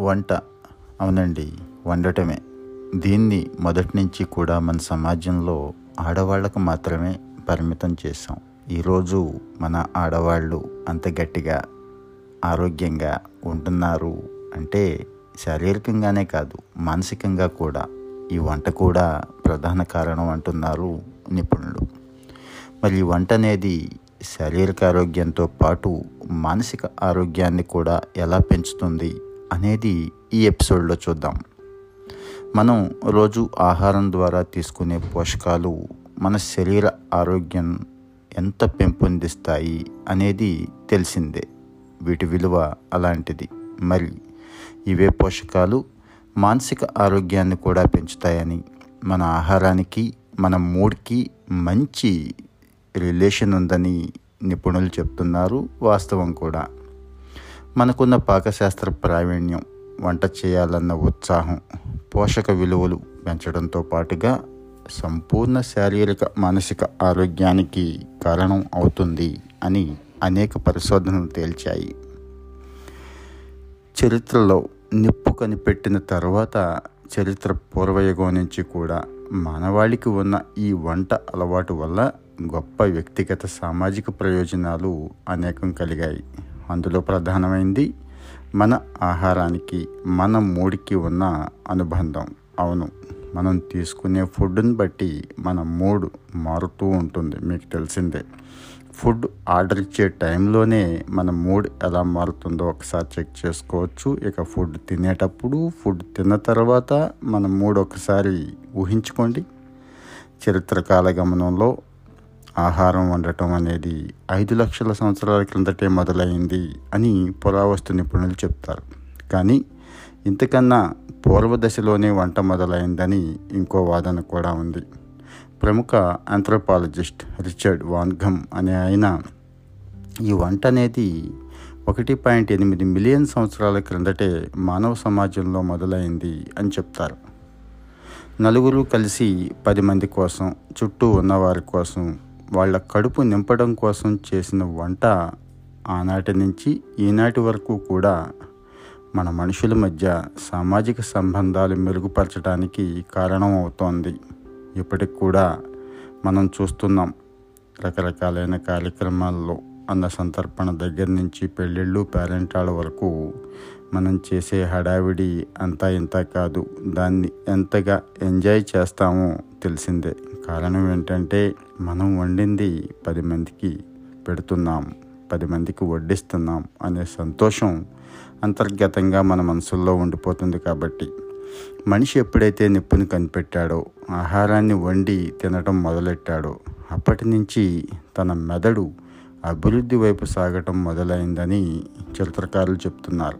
వంట. అవునండి వండటమే. దీన్ని మొదటి నుంచి కూడా మన సమాజంలో ఆడవాళ్ళకు మాత్రమే పరిమితం చేసాం ఈరోజు మన ఆడవాళ్ళు అంత గట్టిగా ఆరోగ్యంగా ఉంటున్నారు అంటే శారీరకంగానే కాదు మానసికంగా కూడా. ఈ వంట కూడా ప్రధాన కారణం అంటున్నారు నిపుణులు. మరి వంట అనేది శారీరక ఆరోగ్యంతో పాటు మానసిక ఆరోగ్యాన్ని కూడా ఎలా పెంచుతుంది? అనేది ఈ ఎపిసోడ్లో చూద్దాం. మనం రోజు ఆహారం ద్వారా తీసుకునే పోషకాలు మన శరీర ఆరోగ్యం ఎంత పెంపొందిస్తాయి అనేది తెలిసిందే. వీటి విలువ అలాంటిది. మరి ఇవే పోషకాలు మానసిక ఆరోగ్యాన్ని కూడా పెంచుతాయని మన ఆహారానికి మన మూడ్కి మంచి రిలేషన్ ఉందని నిపుణులు చెప్తున్నారు వాస్తవం కూడా. మనకున్న పాకశాస్త్ర ప్రావీణ్యం వంట చేయాలన్న ఉత్సాహం పోషక విలువలు పెంచడంతో పాటుగా సంపూర్ణ శారీరక మానసిక ఆరోగ్యానికి కారణం అవుతుంది అని అనేక పరిశోధనలు తేల్చాయి. చరిత్రలో నిప్పు కనిపెట్టిన తర్వాత చరిత్ర పూర్వయుగం నుంచి కూడా మానవాళికి ఉన్న ఈ వంట అలవాటు వల్ల గొప్ప వ్యక్తిగత సామాజిక ప్రయోజనాలు అనేకం కలిగాయి. అందులో ప్రధానమైంది మన ఆహారానికి మన మూడికి ఉన్న అనుబంధం. అవును మనం తీసుకునే ఫుడ్ని బట్టి మన మూడ్ మారుతూ ఉంటుంది మీకు తెలిసిందే. ఫుడ్ ఆర్డర్ ఇచ్చే టైంలోనే మన మూడ్ ఎలా మారుతుందో ఒకసారి చెక్ చేసుకోవచ్చు. ఇక ఫుడ్ తినేటప్పుడు ఫుడ్ తిన్న తర్వాత మన మూడ్ ఒకసారి ఊహించుకోండి. చరిత్రకాల గమనంలో ఆహారం వండటం అనేది ఐదు లక్షల సంవత్సరాల క్రిందటే మొదలైంది అని పురావస్తు నిపుణులు చెప్తారు. కానీ ఇంతకన్నా పూర్వ దశలోనే వంట మొదలైందని ఇంకో వాదన కూడా ఉంది. ప్రముఖ ఆంథ్రోపాలజిస్ట్ రిచర్డ్ వాన్ఘమ్ అనే ఆయన ఈ వంట అనేది ఒకటి పాయింట్ ఎనిమిది మిలియన్ సంవత్సరాల క్రిందటే మానవ సమాజంలో మొదలైంది అని చెప్తారు. నలుగురు కలిసి పది మంది కోసం చుట్టూ ఉన్నవారి కోసం వాళ్ళ కడుపు నింపడం కోసం చేసిన వంట ఆనాటి నుంచి ఈనాటి వరకు కూడా మన మనుషుల మధ్య సామాజిక సంబంధాలు మెరుగుపరచడానికి కారణం అవుతోంది. ఇప్పటికి కూడా మనం చూస్తున్నాం రకరకాలైన కార్యక్రమాల్లో అన్న సంతర్పణ దగ్గర నుంచి పెళ్ళిళ్ళు పేరెంటాల వరకు మనం చేసే హడావిడి అంతా ఇంత కాదు. దాన్ని ఎంతగా ఎంజాయ్ చేస్తామో తెలిసిందే. కారణం ఏంటంటే మనం వండింది పది మందికి పెడుతున్నాం పది మందికి వడ్డిస్తున్నాం అనే సంతోషం అంతర్గతంగా మన మనసుల్లో ఉండిపోతుంది కాబట్టి. మనిషి ఎప్పుడైతే నిప్పుని కనిపెట్టాడో ఆహారాన్ని వండి తినడం మొదలెట్టాడో అప్పటి నుంచి తన మెదడు అభివృద్ధి వైపు సాగటం మొదలైందని చరిత్రకారులు చెప్తున్నారు.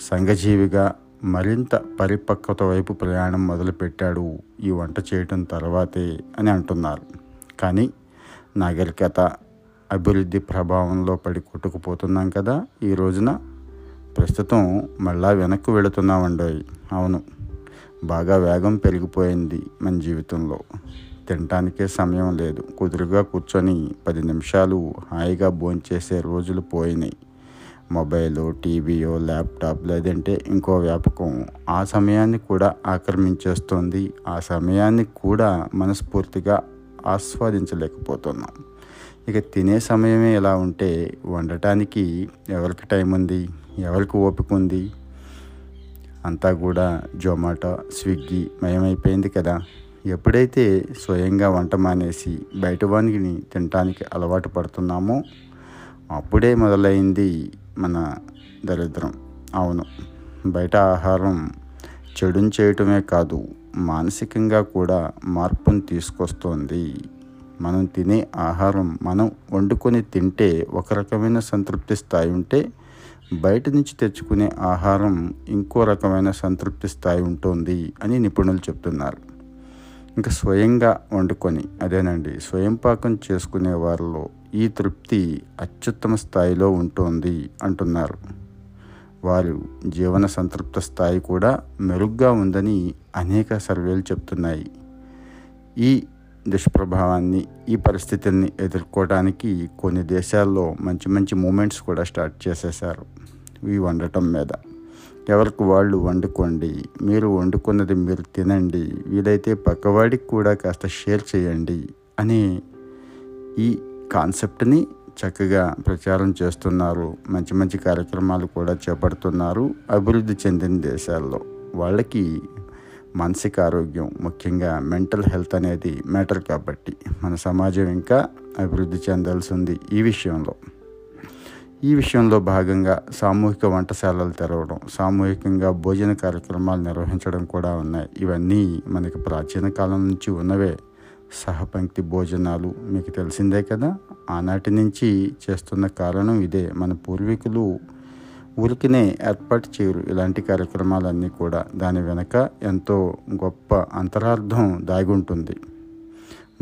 సంఘజీవిగా మరింత పరిపక్వత వైపు ప్రయాణం మొదలుపెట్టాడు ఈ వంట చేయటం తర్వాతే అని అంటున్నారు. కానీ నాగరికత అభివృద్ధి ప్రభావంలో పడి కొట్టుకుపోతున్నాం కదా ఈ రోజున. ప్రస్తుతం మళ్ళా వెనక్కి వెళుతున్నామండి అవును బాగా వేగం పెరిగిపోయింది మన జీవితంలో. తినటానికే సమయం లేదు. కుదురుగా కూర్చొని పది నిమిషాలు హాయిగా భోంచేసే రోజులు పోయినాయి. మొబైలు టీవీయో ల్యాప్టాప్ లేదంటే ఇంకో వ్యాపకం. ఆ సమయాన్ని కూడా ఆక్రమించేస్తుంది. ఆ సమయాన్ని కూడా మనస్ఫూర్తిగా ఆస్వాదించలేకపోతున్నాం. ఇక తినే సమయమే ఇలా ఉంటే వండటానికి ఎవరికి టైం ఉంది? ఎవరికి ఓపిక ఉంది? అంతా కూడా జొమాటో స్విగ్గీ మయమైపోయింది కదా. ఎప్పుడైతే స్వయంగా వంట మానేసి బయట వానికి తినటానికి అలవాటు పడుతున్నామో అప్పుడే మొదలైంది మన దరిద్రం. అవును బయట ఆహారం చెడుని చేయటమే కాదు మానసికంగా కూడా మార్పును తీసుకొస్తోంది. మనం తినే ఆహారం మనం వండుకొని తింటే ఒక రకమైన సంతృప్తి స్థాయి ఉంటే బయట నుంచి తెచ్చుకునే ఆహారం ఇంకో రకమైన సంతృప్తి స్థాయి ఉంటుంది అని నిపుణులు చెప్తున్నారు. ఇంకా స్వయంగా వండుకొని అదేనండి స్వయం పాకం చేసుకునే వారిలో ఈ తృప్తి అత్యుత్తమ స్థాయిలో ఉంటుంది అంటున్నారు. వారు జీవన సంతృప్త స్థాయి కూడా మెరుగ్గా ఉందని అనేక సర్వేలు చెప్తున్నాయి. ఈ దుష్ప్రభావాన్ని ఈ పరిస్థితుల్ని ఎదుర్కోవడానికి కొన్ని దేశాల్లో మంచి మంచి మూమెంట్స్ కూడా స్టార్ట్ చేసేశారు. ఇవి వండటం మీద ఎవరికి వాళ్ళు వండుకోండి మీరు వండుకున్నది మీరు తినండి వీలైతే పక్కవాడికి కూడా కాస్త షేర్ చేయండి అనే ఈ కాన్సెప్ట్ని చక్కగా ప్రచారం చేస్తున్నారు. మంచి మంచి కార్యక్రమాలు కూడా చేపడుతున్నారు. అభివృద్ధి చెందిన దేశాల్లో వాళ్ళకి మానసిక ఆరోగ్యం ముఖ్యంగా మెంటల్ హెల్త్ అనేది మ్యాటర్ కాబట్టి మన సమాజం ఇంకా అభివృద్ధి చెందాల్సి ఉంది ఈ విషయంలో. ఈ విషయంలో భాగంగా సామూహిక వంటశాలలు తెరవడం సామూహికంగా భోజన కార్యక్రమాలు నిర్వహించడం కూడా ఉన్నాయి. ఇవన్నీ మనకి ప్రాచీన కాలం నుంచి ఉన్నవే. సహపంక్తి భోజనాలు మీకు తెలిసిందే కదా? ఆనాటి నుంచి చేస్తున్న కారణం ఇదే. మన పూర్వీకులు ఊరికినే ఏర్పాటు చేయరు ఇలాంటి కార్యక్రమాలన్నీ కూడా. దాని వెనక ఎంతో గొప్ప అంతరార్థం దాగుంటుంది.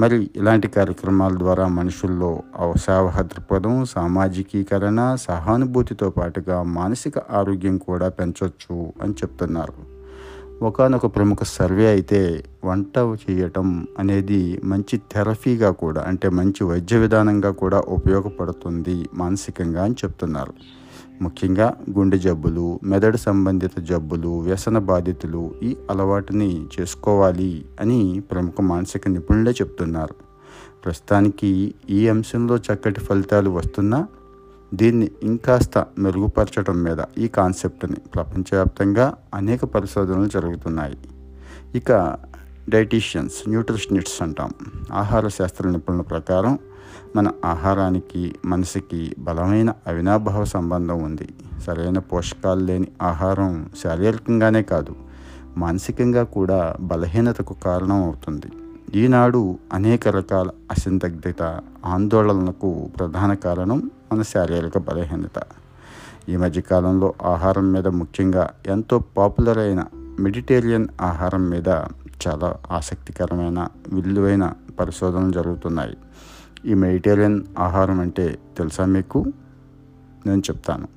మరి ఇలాంటి కార్యక్రమాల ద్వారా మనుషుల్లో అవసావహ దృక్పథం సామాజికీకరణ సహానుభూతితో పాటుగా మానసిక ఆరోగ్యం కూడా పెంచవచ్చు అని చెప్తున్నారు. ఒకనొక ప్రముఖ సర్వే అయితే వంట చేయటం అనేది మంచి థెరపీగా కూడా అంటే మంచి వైద్య విధానంగా కూడా ఉపయోగపడుతుంది మానసికంగా అని చెప్తున్నారు. ముఖ్యంగా గుండె జబ్బులు మెదడు సంబంధిత జబ్బులు వ్యసన బాధితులు ఈ అలవాటుని చేసుకోవాలి అని ప్రముఖ మానసిక నిపుణులే చెప్తున్నారు. ప్రస్తుతానికి ఈ అంశంలో చక్కటి ఫలితాలు వస్తున్నా దీన్ని ఇంకాస్త మెరుగుపరచడం మీద ఈ కాన్సెప్ట్ని ప్రపంచవ్యాప్తంగా అనేక పరిశోధనలు జరుగుతున్నాయి. ఇక డైటీషియన్స్ న్యూట్రిషనిస్ట్స్ అంటాం. ఆహార శాస్త్ర నిపుణుల ప్రకారం మన ఆహారానికి మనసుకి బలమైన అవినాభావ సంబంధం ఉంది. సరైన పోషకాలు లేని ఆహారం శారీరకంగానే కాదు మానసికంగా కూడా బలహీనతకు కారణం అవుతుంది. ఈనాడు అనేక రకాల అసంతగ్ధత ఆందోళనలకు ప్రధాన కారణం మన శారీరక బలహీనత. ఈ మధ్యకాలంలో ఆహారం మీద ముఖ్యంగా ఎంతో పాపులర్ అయిన మెడిటేరియన్ ఆహారం మీద చాలా ఆసక్తికరమైన విలువైన పరిశోధనలు జరుగుతున్నాయి. ఈ మెడిటేరియన్ ఆహారం అంటే తెలుసా మీకు? నేను చెప్తాను.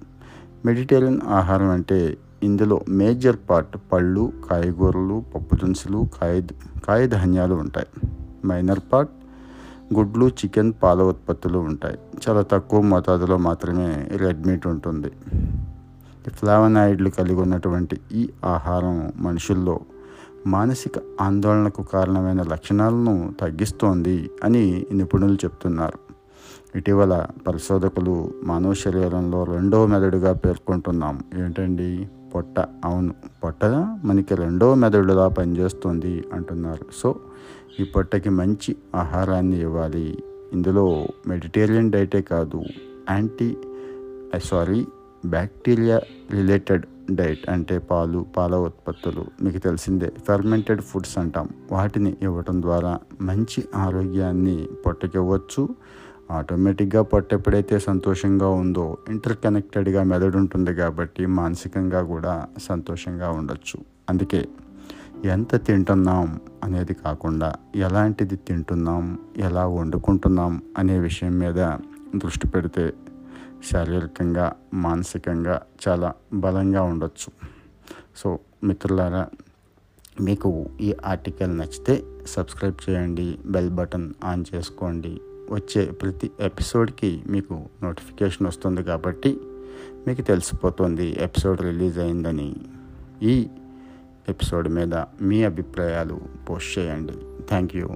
మెడిటేరియన్ ఆహారం అంటే ఇందులో మేజర్ పార్ట్ పళ్ళు కాయగూరలు పప్పు దినుసులు కాయ కాయధాన్యాలు ఉంటాయి. మైనర్ పార్ట్ గుడ్లు చికెన్ పాల ఉత్పత్తులు ఉంటాయి. చాలా తక్కువ మోతాదులో మాత్రమే రెడ్ మీట్ ఉంటుంది ఫ్లావనాయిడ్లు కలిగి ఉన్నటువంటి ఈ ఆహారం మనుషుల్లో మానసిక ఆందోళనకు కారణమైన లక్షణాలను తగ్గిస్తోంది అని నిపుణులు చెప్తున్నారు. ఇటీవల పరిశోధకులు మానవ శరీరంలో రెండవ మెదడుగా పేర్కొంటున్నాం. ఏంటండి? పొట్ట. అవును పొట్ట మనకి రెండో మెదడులా పనిచేస్తుంది అంటున్నారు. సో ఈ పొట్టకి మంచి ఆహారాన్ని ఇవ్వాలి. ఇందులో మెడిటేరియన్ డైటే కాదు anti sorry bacteria related diet అంటే పాలు పాల ఉత్పత్తులు. మీకు తెలిసిందే ఫెర్మెంటెడ్ ఫుడ్స్ అంటాం. వాటిని ఇవ్వటం ద్వారా మంచి ఆరోగ్యాన్ని పొట్టకి ఇవ్వచ్చు. ఆటోమేటిక్గా పొట్ట ఎప్పుడైతే సంతోషంగా ఉందో ఇంటర్ కనెక్టెడ్గా మెదడు ఉంటుంది కాబట్టి మానసికంగా కూడా సంతోషంగా ఉండొచ్చు. అందుకే ఎంత తింటున్నాం అనేది కాకుండా ఎలాంటిది తింటున్నాం ఎలా వండుకుంటున్నాం అనే విషయం మీద దృష్టి పెడితే శారీరకంగా మానసికంగా చాలా బలంగా ఉండొచ్చు. సో మిత్రులారా మీకు ఈ ఆర్టికల్ నచ్చితే సబ్స్క్రైబ్ చేయండి బెల్ బటన్ ఆన్ చేసుకోండి. వచ్చే ప్రతి ఎపిసోడ్కి మీకు నోటిఫికేషన్ వస్తుంది కాబట్టి మీకు తెలిసిపోతుంది ఎపిసోడ్ రిలీజ్ అయిందని. ఈ ఎపిసోడ్ మీద మీ అభిప్రాయాలు పోస్ట్ చేయండి. Thank you.